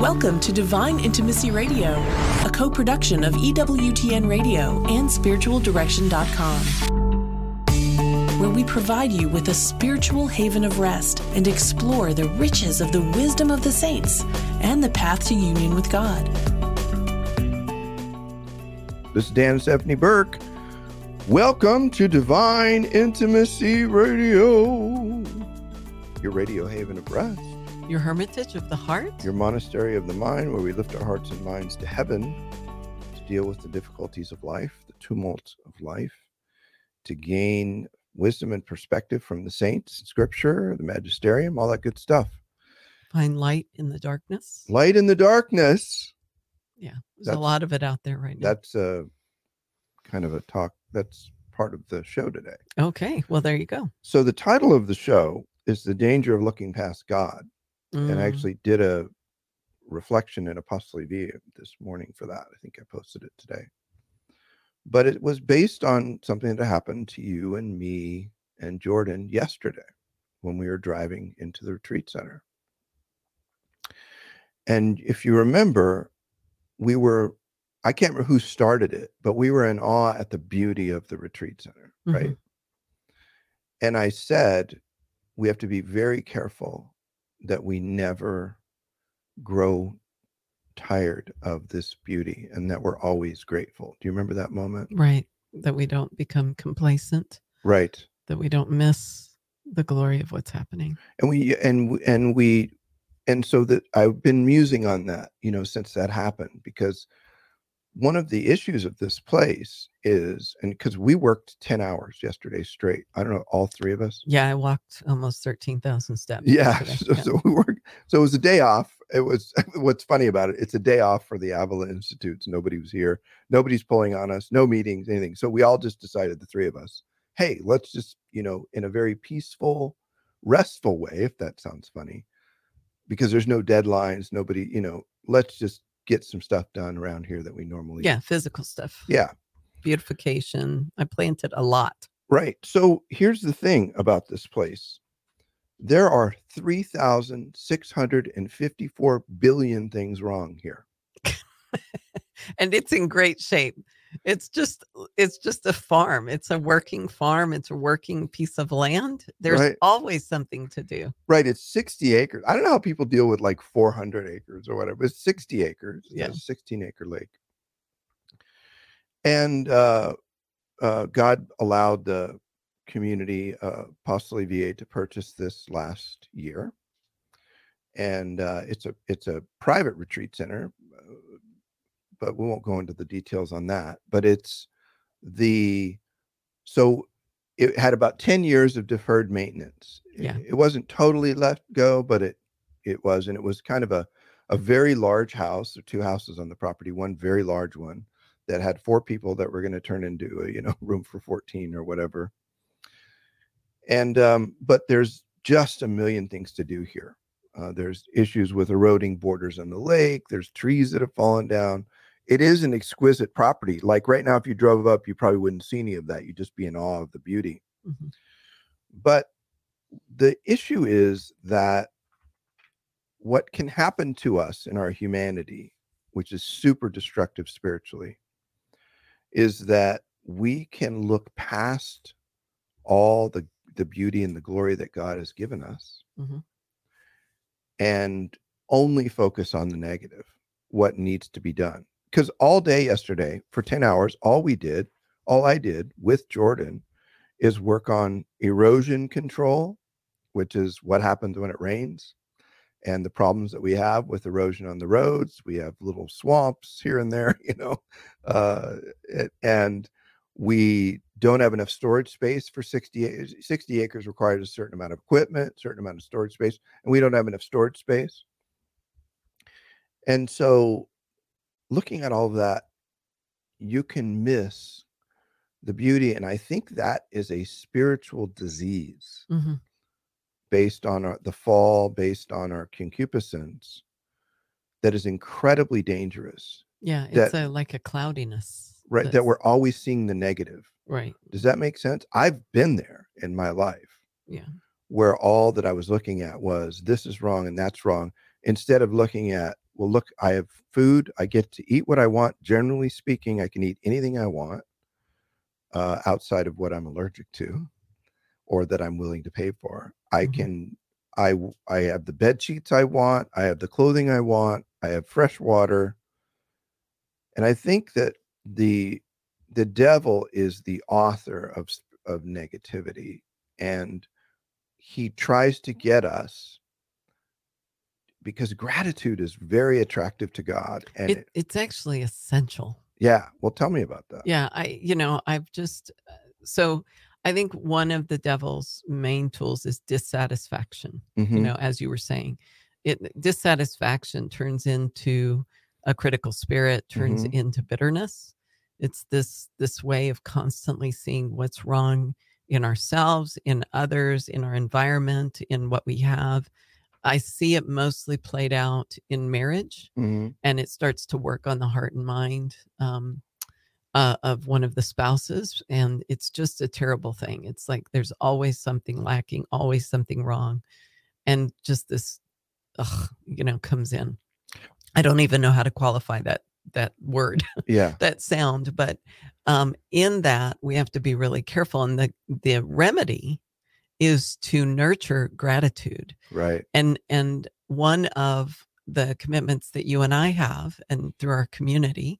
Welcome to Divine Intimacy Radio, a co production of EWTN Radio and SpiritualDirection.com, where we provide you with a spiritual haven of rest and explore the riches of the wisdom of the saints and the path to union with God. This is Dan Stephanie Burke. Welcome to Divine Intimacy Radio, your radio haven of rest, Your hermitage of the heart? your monastery of the mind, where we lift our hearts and minds to heaven to deal with the difficulties of life, the tumult of life, to gain wisdom and perspective from the saints, scripture, the magisterium, all that good stuff. Find light in the darkness? Light in the darkness. Yeah. There's That's- a lot of it out there right now. That's a kind of a talk. That's part of the show today. okay. Well, there you go. So the title of the show is The Danger of Looking Past God. And I Mm, actually did a reflection in Apostoli Viae this morning for that. I think I posted it today. But it was based on something that happened to you and me and Jordan yesterday when we were driving into the retreat center. And if you remember, we were, I can't remember who started it, but we were in awe at the beauty of the retreat center, right? Mhm. And I said, we have to be very careful that we never grow tired of this beauty and that we're always grateful. Do you remember that moment? right. That we don't become complacent, Right. that we don't miss the glory of what's happening. And we and and we and so that I've been musing on that, you know, since that happened because one of the issues of this place is and because we worked 10 hours yesterday straight. I don't know, all three of us. Yeah. I walked almost 13,000 steps. Yeah. So, Yeah. so we worked. So it was a day off. It was what's funny about it. It's a day off for the Avila Institutes. Nobody was here. Nobody's pulling on us. No meetings, anything. So we all just decided, the three of us, hey, let's just, you know, in a very peaceful, restful way, if that sounds funny, because there's no deadlines. Nobody, you know, let's just get some stuff done around here that we normally. yeah. Physical stuff. Yeah. Beautification. I planted a lot. Right. So here's the thing about this place. There are 3,654 billion things wrong here. and it's in great shape. It's just it's just a farm. It's a working farm. It's a working piece of land. There's Right. always something to do. Right. It's 60 acres. I don't know how people deal with like 400 acres or whatever. It's 60 acres. It's a 16 acre lake. And uh, uh, God allowed the community, uh, VA, to purchase this last year. And uh, it's a it's a private retreat center, uh, but we won't go into the details on that. But it's the so it had about 10 years of deferred maintenance. It- Yeah. It, wasn't totally let go, but it it was, and it was kind of a a very large house. There are two houses on the property, one very large one that had four people that were going to turn into a you know room for 14 or whatever. And um, but there's just a million things to do here. Uh, there's issues with eroding borders on the lake. There's trees that have fallen down. It is an exquisite property. Like right now, if you drove up, you probably wouldn't see any of that. You'd just be in awe of the beauty. Mhm. But the issue is that what can happen to us in our humanity, which is super destructive spiritually, is that we can look past all the, the beauty and the glory that God has given us Mhm. and only focus on the negative, what needs to be done. Because all day yesterday, for 10 hours, all we did, all I did with Jordan is work on erosion control, which is what happens when it rains and the problems that we have with erosion on the roads. We have little swamps here and there, you know, uh, it- and we don't have enough storage space for 60, a- 60 acres requires a certain amount of equipment, certain amount of storage space, and we don't have enough storage space. And so looking at all of that, you can miss the beauty. And I think that is a spiritual disease Mhm. based on our, the fall, based on our concupiscence, that is incredibly dangerous. Yeah, That- it's a, like a cloudiness. Right. That we're always seeing the negative. right. Does that make sense? I've been there in my life Yeah. where all that I was looking at was this is wrong and that's wrong, instead of looking at well, look, I have food. I get to eat what I want. Generally speaking, I can eat anything I want uh, outside of what I'm allergic to or that I'm willing to pay for. I Mhm. can, I have the bed sheets I want. I have the clothing I want. I have fresh water. And I think that the, the devil is the author of, of negativity and he tries to get us because gratitude is very attractive to God. And It, it- it's actually essential. yeah, well, tell me about that. Yeah, I you know, I've just uh, so I think one of the devil's main tools is dissatisfaction. You Mhm. know, as you were saying, it dissatisfaction turns into a critical spirit, turns Mhm. into bitterness. It's this this way of constantly seeing what's wrong in ourselves, in others, in our environment, in what we have. I see it mostly played out in marriage Mhm. and it starts to work on the heart and mind um, uh, of one of the spouses and it's just a terrible thing it's like there's always something lacking always something wrong and just this ugh, you know comes in i don't even know how to qualify that that word Yeah. that sound but um, in that we have to be really careful and the the remedy is to nurture gratitude Right. and and one of the commitments that you and I have and through our community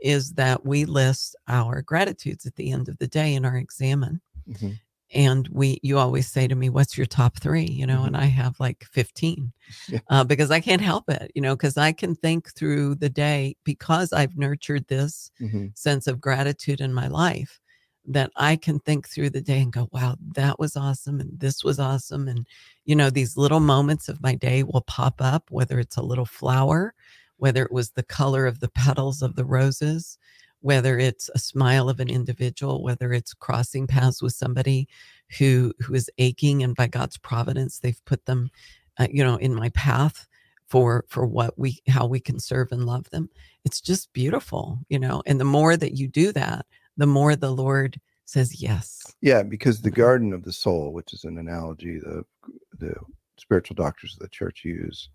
is that we list our gratitudes at the end of the day in our examine Mhm. and we you always say to me what's your top 3 you know and I have like 15 Yeah. uh, because I can't help it you know because I can think through the day because I've nurtured this Mhm. sense of gratitude in my life that I can think through the day and go, wow, that was awesome. And this was awesome. And, you know, these little moments of my day will pop up, whether it's a little flower, whether it was the color of the petals of the roses, whether it's a smile of an individual, whether it's crossing paths with somebody who who is aching and by God's providence, they've put them, uh, you know, in my path for for what we how we can serve and love them it's just beautiful you know and the more that you do that the more the lord says yes Yeah, because the garden of the soul, which is an analogy the the spiritual doctors of the church use,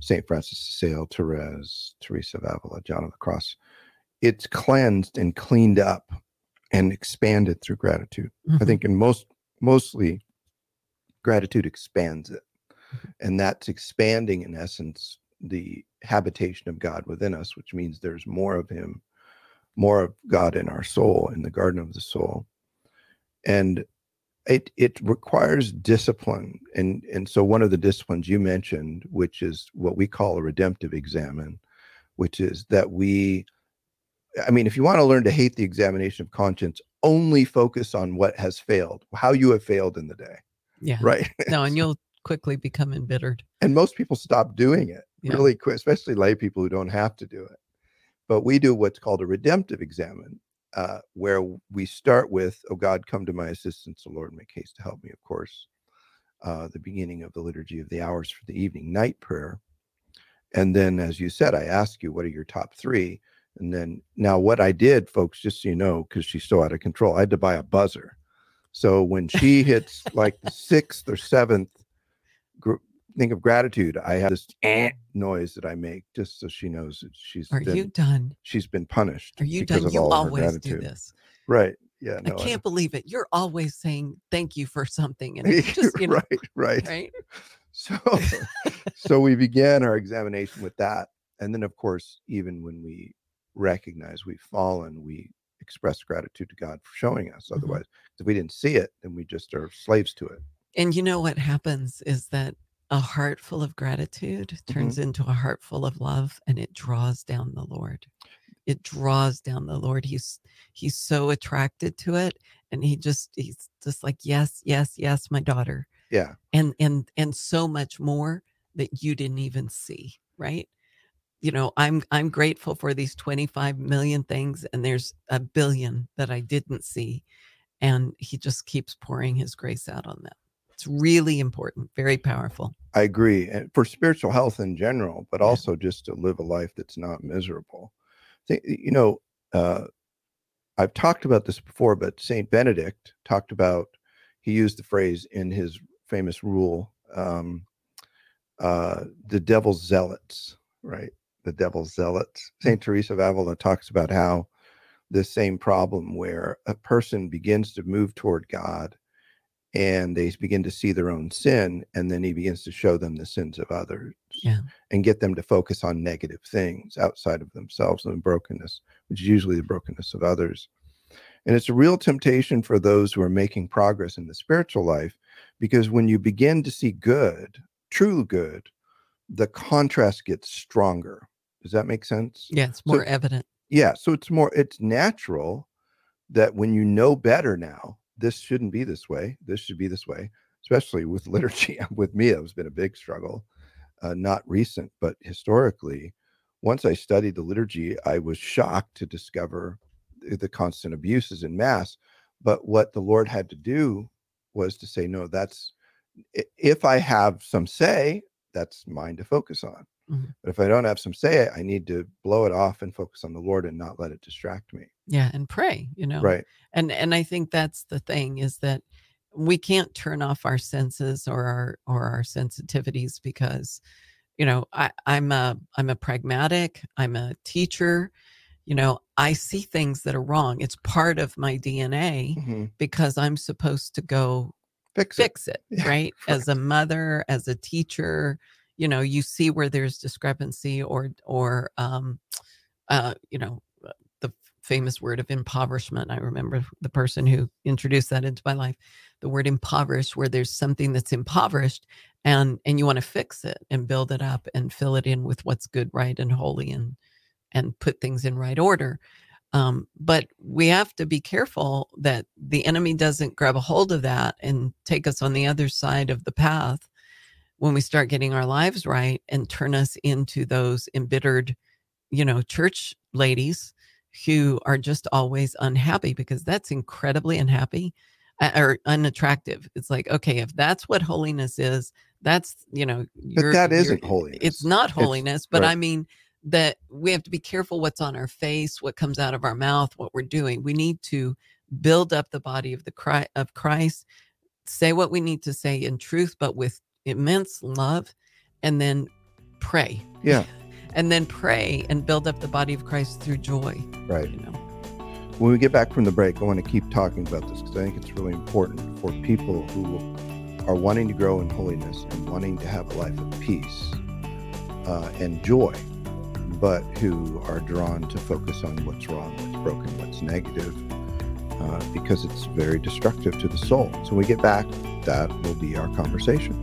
Saint Francis de Sales, Therese, Teresa of Avila, John of the Cross, it's cleansed and cleaned up and expanded through gratitude. I Mhm. think in most mostly gratitude expands it. And that's expanding in essence the habitation of God within us, which means there's more of him, more of God in our soul, in the garden of the soul. And it it requires discipline. And and so one of the disciplines you mentioned, which is what we call a redemptive examine, which is that we I mean, if you want to learn to hate the examination of conscience, only focus on what has failed, how you have failed in the day. yeah Right. no and you'll quickly become embittered and most people stop doing it Yeah. really quick, especially lay people who don't have to do it. But we do what's called a redemptive examine, uh, where we start with, "Oh God, come to my assistance, the Lord, make haste to help me." Of course, uh, the beginning of the liturgy of the hours for the evening night prayer, and then, as you said, I ask you, "What are your top three? And then, now what I did, folks, just so you know, because she's so out of control, I had to buy a buzzer. So when she hits like the sixth or seventh think of gratitude, I have this eh noise that I make just so she knows that she's are been, you done she's been punished. are you done you all of her always do this Right. Yeah. No, i can't believe it you're always saying thank you for something and it's just you know right. Right. right So, so we began our examination with that, and then, of course, even when we recognize we've fallen, we express gratitude to God for showing us. Mhm. Otherwise, if we didn't see it, then we just are slaves to it. and you know what happens is that a heart full of gratitude turns mm-hmm. into a heart full of love and it draws down the lord. It draws down the lord. He's he's so attracted to it and he just he's just like yes yes yes my daughter. Yeah. and and and so much more that you didn't even see right? You know i'm i'm grateful for these 25 million things and there's a billion that i didn't see and he just keeps pouring his grace out on them it's really important very powerful I agree. And for spiritual health in general, but also just to live a life that's not miserable. You know, uh, I've talked about this before, but Saint Benedict talked about, he used the phrase in his famous rule, um, uh, the devil's zealots, right? the devil's zealots. St. Teresa of Avila talks about how this same problem where a person begins to move toward God and they begin to see their own sin and then he begins to show them the sins of others Yeah. and get them to focus on negative things outside of themselves and brokenness which is usually the brokenness of others and it's a real temptation for those who are making progress in the spiritual life because when you begin to see good true good the contrast gets stronger does that make sense Yeah. It's So- more evident. yeah so it's more it's natural that when you know better now this shouldn't be this way this should be this way especially with liturgy with me it's been a big struggle uh, not recent but historically once i studied the liturgy i was shocked to discover the- constant abuses in mass but what the lord had to do was to say no that's if i have some say that's mine to focus on Mhm. but if i don't have some say i need to blow it off and focus on the lord and not let it distract me Yeah. And pray, you know. right and and i think that's the thing is that we can't turn off our senses or our or our sensitivities because you know i i'm a i'm a pragmatic i'm a teacher you know i see things that are wrong it's part of my dna Mhm. because i'm supposed to go fix it fix it Yeah, right as a mother as a teacher you know you see where there's discrepancy or or um uh you know uh, the famous word of impoverishment i remember the person who introduced that into my life the word impoverished where there's something that's impoverished and and you want to fix it and build it up and fill it in with what's good right and holy and and put things in right order. Um, but we have to be careful that the enemy doesn't grab a hold of that and take us on the other side of the path when we start getting our lives right and turn us into those embittered, you know, church ladies who are just always unhappy because that's incredibly unhappy uh, or unattractive. It's like, okay, if that's what holiness is, that's, you know, but that isn't holiness it's not It's- holiness, but right. I mean that we have to be careful what's on our face, what comes out of our mouth, what we're doing. We need to build up the body of the Christ, of Christ, say what we need to say in truth, but with immense love, and then pray. Yeah. And then pray and build up the body of Christ through joy. right You know. when we get back from the break i want to keep talking about this because i think it's really important for people who are wanting to grow in holiness and wanting to have a life of peace uh, and joy but who are drawn to focus on what's wrong what's broken what's negative uh, because it's very destructive to the soul so when we get back that will be our conversation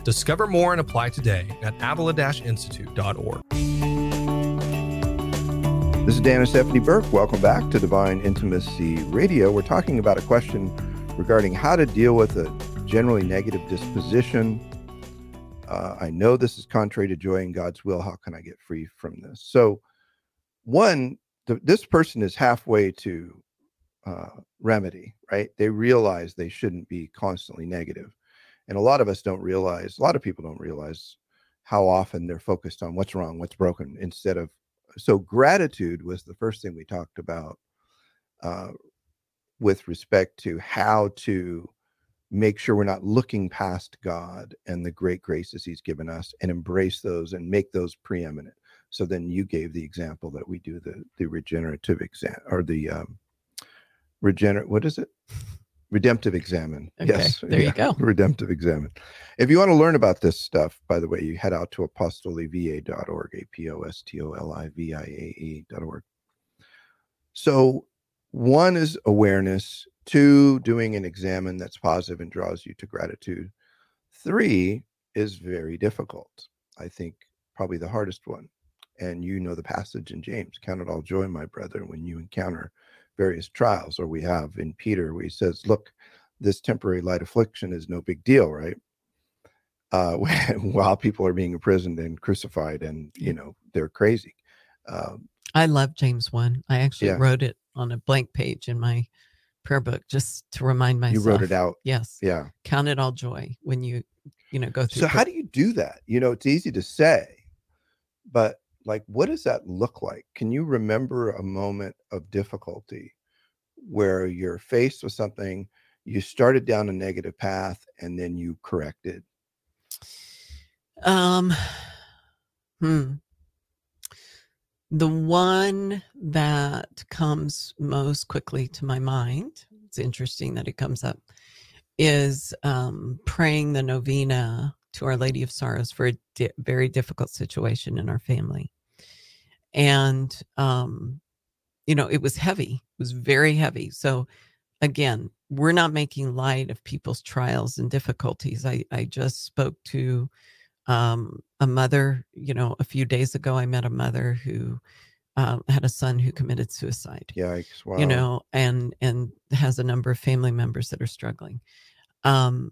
Discover more and apply today at avila-institute.org. This is Dan and Stephanie Burke. Welcome back to Divine Intimacy Radio. We're talking about a question regarding how to deal with a generally negative disposition. Uh, I know this is contrary to joy and God's will. How can I get free from this? So, one, th- this person is halfway to uh, remedy, right? They realize they shouldn't be constantly negative. And a lot of us don't realize, a lot of people don't realize how often they're focused on what's wrong, what's broken, instead of so gratitude was the first thing we talked about uh, with respect to how to make sure we're not looking past God and the great graces He's given us and embrace those and make those preeminent. So then you gave the example that we do the the regenerative exam or the um, regenerate. What is it? Redemptive Examine. Okay, yes. there you go. Redemptive Examine. If you want to learn about this stuff, by the way, you head out to apostoliviae.org, A P O S T O L I V I A E.org. So, one is awareness, two, doing an examine that's positive and draws you to gratitude. Three is very difficult. I think probably the hardest one. And you know the passage in James Count it all joy, my brother, when you encounter various trials, or we have in Peter, where he says, Look, this temporary light affliction is no big deal, right? Uh, while people are being imprisoned and crucified, and you know they're crazy. Um, I love James 1. I actually Yeah. wrote it on a blank page in my prayer book just to remind myself. you wrote it out, Yes. yeah. Count it all joy when you, you know, go through. So how do you do that? You know, it's easy to say, but like, what does that look like? Can you remember a moment of difficulty where you're faced with something, you started down a negative path, and then you corrected? Um, hmm. The one that comes most quickly to my mind, it's interesting that it comes up, is um, praying the novena to Our Lady of Sorrows for a di- very difficult situation in our family. And, um, you know, it was heavy, it was very heavy. So, again, we're not making light of people's trials and difficulties. I, I just spoke to um, a mother, you know, a few days ago, I met a mother who um, had a son who committed suicide Yikes! Wow. you know and and has a number of family members that are struggling um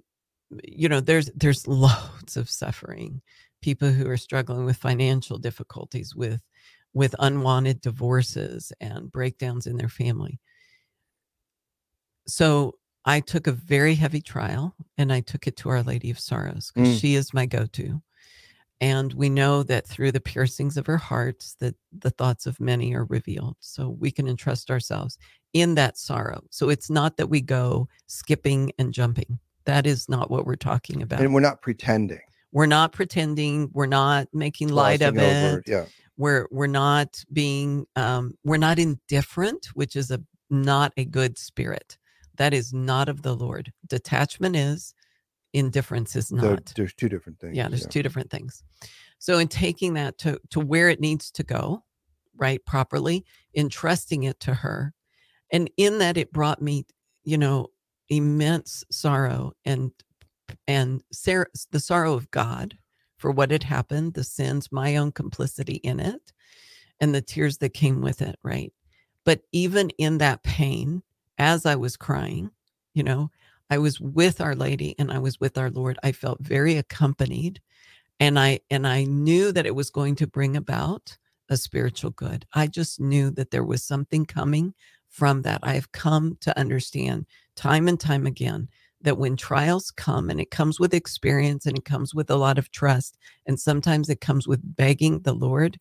you know there's there's loads of suffering. People who are struggling with financial difficulties with with unwanted divorces and breakdowns in their family. So i took a very heavy trial and i took it to our lady of sorrows because Mm. she is my go-to. And we know that through the piercings of her heart that the thoughts of many are revealed. So we can entrust ourselves in that sorrow. So it's not that we go skipping and jumping that is not what we're talking about. And we're not pretending. we're not pretending. We're not making light of it. over Yeah. we're we're not being um we're not indifferent which is a not a good spirit. That is not of the lord. Detachment is indifference is So not. there's two different things. yeah there's two different things. So in taking that to to where it needs to go right properly entrusting it to her and in that it brought me you know immense sorrow and and Sarah, the sorrow of god for what had happened the sins my own complicity in it and the tears that came with it right but even in that pain as i was crying you know I was with Our Lady and I was with our Lord. I felt very accompanied and I and I knew that it was going to bring about a spiritual good. I just knew that there was something coming from that. I have come to understand time and time again that when trials come and it comes with experience and it comes with a lot of trust and sometimes it comes with begging the Lord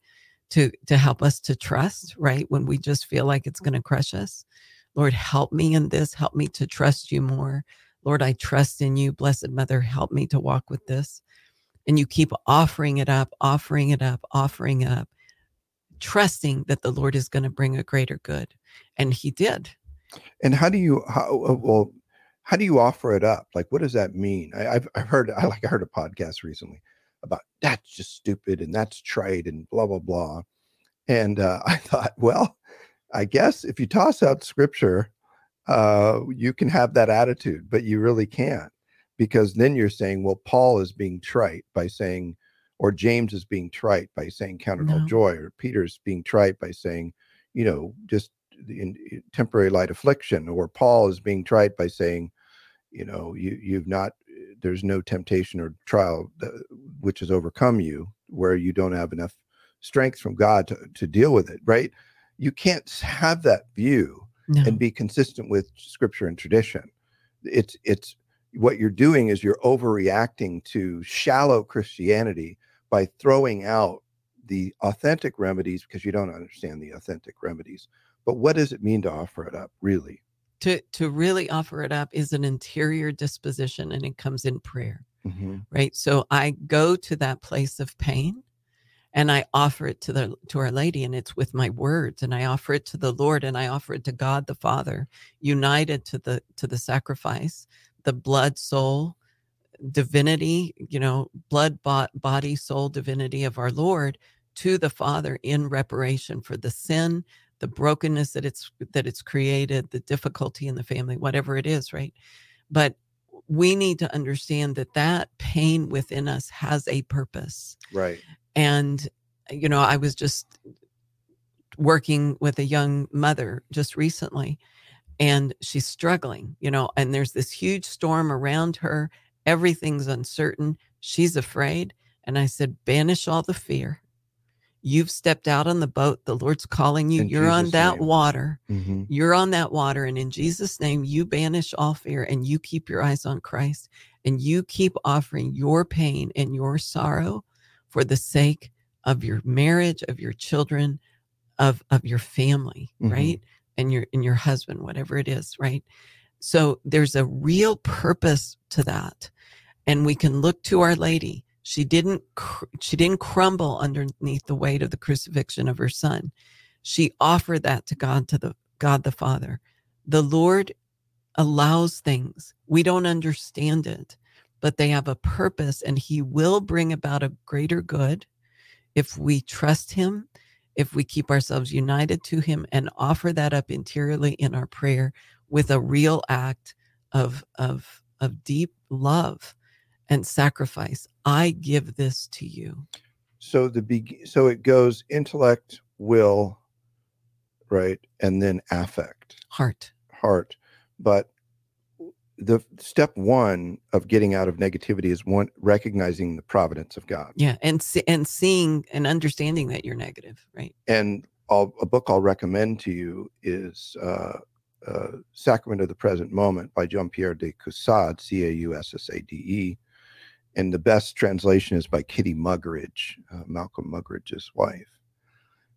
to to help us to trust, right? When we just feel like it's going to crush us. Lord, help me in this. Help me to trust you more. Lord, I trust in you. Blessed Mother, help me to walk with this. And you keep offering it up, offering it up, offering it up, trusting that the Lord is going to bring a greater good. And he did. And how do you how uh, well how do you offer it up? Like what does that mean? I, I've I've heard I like I heard a podcast recently about that's just stupid and that's trite and blah blah blah. And uh, I thought, well, I guess if you toss out scripture, uh, you can have that attitude, but you really can't because then you're saying, well, Paul is being trite by saying, or James is being trite by saying count it all joy, or Peter's being trite by saying, you know, just in, in temporary light affliction, or Paul is being tried by saying, you know, you you've not there's no temptation or trial that, which has overcome you where you don't have enough strength from God to, to deal with it, right? You can't have that view No. and be consistent with scripture and tradition. It's it's what you're doing is you're overreacting to shallow Christianity by throwing out the authentic remedies because you don't understand the authentic remedies. But what does it mean to offer it up, really? to to really offer it up is an interior disposition and it comes in prayer Mhm. right so i go to that place of pain and I offer it to the to our lady and it's with my words and I offer it to the Lord and I offer it to God the Father united to the to the sacrifice the blood soul divinity you know blood body soul divinity of our Lord to the Father in reparation for the sin the brokenness that it's that it's created the difficulty in the family whatever it is right but we need to understand that that pain within us has a purpose right and, you know, I was just working with a young mother just recently, and she's struggling, you know, and there's this huge storm around her. Everything's uncertain. She's afraid. And I said, banish all the fear. You've stepped out on the boat. The Lord's calling you. In You're Jesus on that name. water. Mm-hmm. You're on that water. And in Jesus' name, you banish all fear and you keep your eyes on Christ and you keep offering your pain and your sorrow for the sake of your marriage, of your children, of of your family, mm-hmm. right? And your and your husband, whatever it is, right? So there's a real purpose to that. And we can look to Our Lady. She didn't she didn't crumble underneath the weight of the crucifixion of her son. She offered that to God to the God the Father. The Lord allows things. We don't understand it but they have a purpose and he will bring about a greater good if we trust him, if we keep ourselves united to him and offer that up interiorly in our prayer with a real act of of of deep love and sacrifice. I give this to you. So the be- so it goes intellect, will, right, and then affect, heart, heart. But the step one of getting out of negativity is one recognizing the providence of God. Yeah, and see, and seeing and understanding that you're negative, right? And I'll, a book I'll recommend to you is uh, uh, "Sacrament of the Present Moment" by Jean Pierre de Caussade, C A U S S A D E, and the best translation is by Kitty Muggeridge, uh, Malcolm Muggeridge's wife.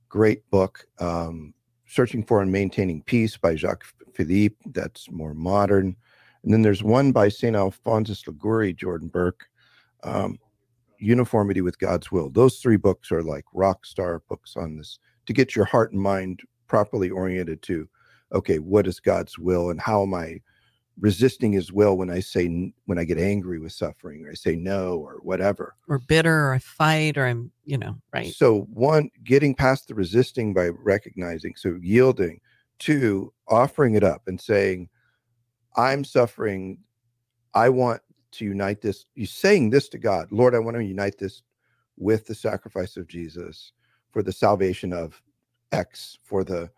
Great book. Um, Searching for and Maintaining Peace by Jacques Philippe. That's more modern and then there's one by St. Alphonsus Liguori, Jordan Burke, um, Uniformity with God's Will. Those three books are like rock star books on this to get your heart and mind properly oriented to, okay, what is God's will and how am I resisting his will when I say, when I get angry with suffering or I say no or whatever. Or bitter or I fight or I'm, you know, right. So, one, getting past the resisting by recognizing, so yielding, two, offering it up and saying, I'm suffering. I want to unite this. You're saying this to God, Lord, I want to unite this with the sacrifice of Jesus for the salvation of X, for the,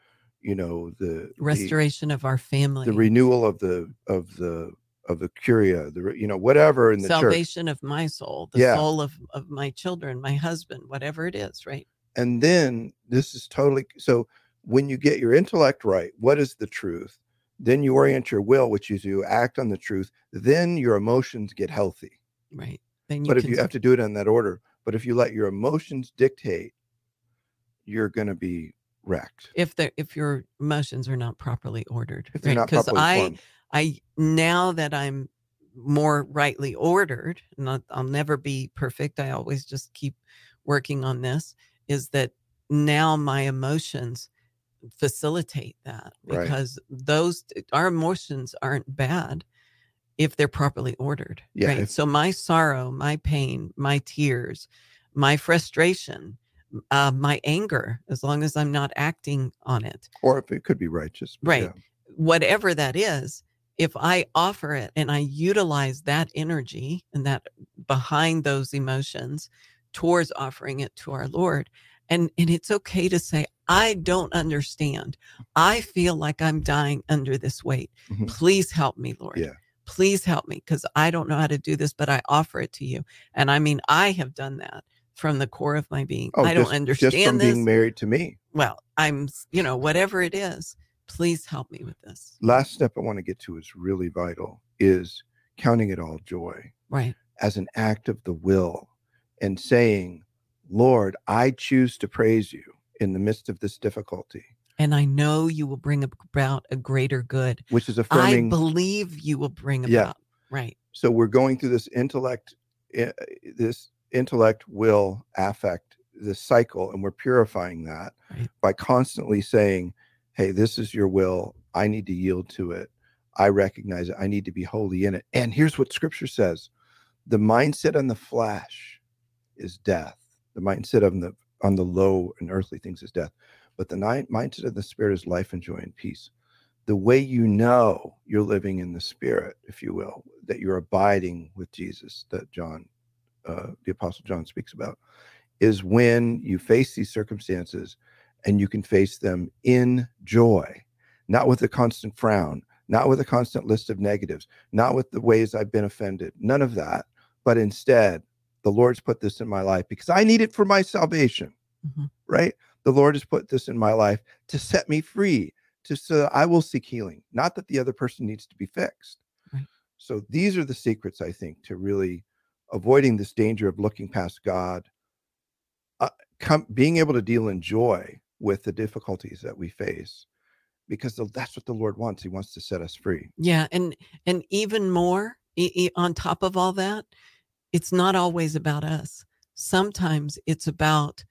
you know, the restoration the, of our family, the renewal of the of the of the curia, the you know whatever in the salvation church. of my soul, the yeah. soul of of my children, my husband, whatever it is, right? And then this is totally so. When you get your intellect right, what is the truth? then you orient your will which is you act on the truth then your emotions get healthy right then but if you have to do it in that order but if you let your emotions dictate you're going to be wrecked if the if your emotions are not properly ordered because right? i formed. i now that i'm more rightly ordered and i'll never be perfect i always just keep working on this is that now my emotions facilitate that because right. those our emotions aren't bad if they're properly ordered yeah, right if, so my sorrow my pain my tears my frustration uh, my anger as long as i'm not acting on it or if it could be righteous right yeah. whatever that is if i offer it and i utilize that energy and that behind those emotions towards offering it to our lord and and it's okay to say I don't understand. I feel like I'm dying under this weight. Mm-hmm. Please help me, Lord. Yeah. Please help me because I don't know how to do this, but I offer it to you. And I mean, I have done that from the core of my being. Oh, I don't understand just from this. being married to me. Well, I'm, you know, whatever it is, please help me with this. Last step I want to get to is really vital is counting it all joy. Right. As an act of the will and saying, Lord, I choose to praise you in the midst of this difficulty. And I know you will bring about a greater good. Which is affirming. I believe you will bring about. Yeah. Right. So we're going through this intellect, eh, this intellect, will, affect, the cycle and we're purifying that Right. by constantly saying, Hey, this is your will. I need to yield to it. I recognize it. I need to be holy in it. And here's what scripture says the mindset on the flesh is death. The mindset on the on the low and earthly things is death. But the ni- mindset of the spirit is life and joy and peace. The way you know you're living in the spirit, if you will, that you're abiding with Jesus, that John, uh, the Apostle John speaks about, is when you face these circumstances and you can face them in joy, not with a constant frown, not with a constant list of negatives, not with the ways I've been offended, none of that, but instead, the Lord's put this in my life because I need it for my salvation, Mhm. right? The Lord has put this in my life to set me free, to so that I will seek healing, not that the other person needs to be fixed. Right. So these are the secrets, I think, to really avoiding this danger of looking past God, uh, come, being able to deal in joy with the difficulties that we face, because the, that's what the Lord wants. He wants to set us free. Yeah, and and even more on top of all that, it's not always about us. Sometimes it's about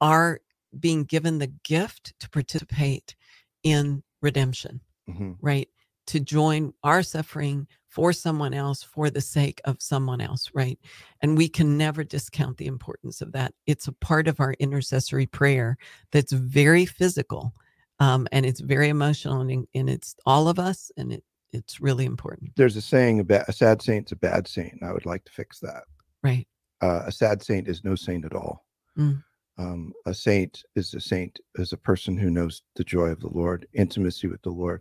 our being given the gift to participate in redemption, Mhm. right? To join our suffering for someone else for the sake of someone else, right? And we can never discount the importance of that. It's a part of our intercessory prayer that's very physical um, and it's very emotional and, and it's all of us and it it's really important There's a saying about a sad saint's a bad saint. I would like to fix that. right Uh, a sad saint is no saint at all. Mm. Um, a saint is a saint is a person who knows the joy of the Lord, intimacy with the Lord,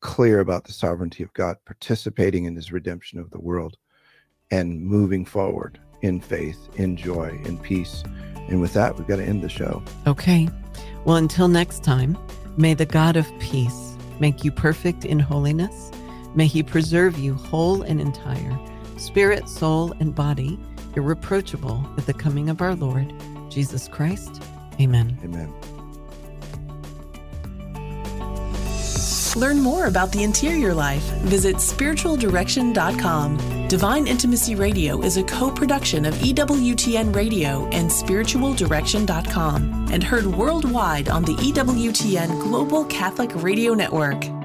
clear about the sovereignty of God, participating in His redemption of the world, and moving forward in faith, in joy, in peace. And with that, we've got to end the show. okay well until next time may the god of peace make you perfect in holiness may he preserve you whole and entire spirit soul and body irreproachable at the coming of our lord jesus christ amen Amen. Learn more about the interior life. Visit spiritualdirection.com. Divine Intimacy Radio is a co production of EWTN Radio and spiritualdirection.com and heard worldwide on the EWTN Global Catholic Radio Network.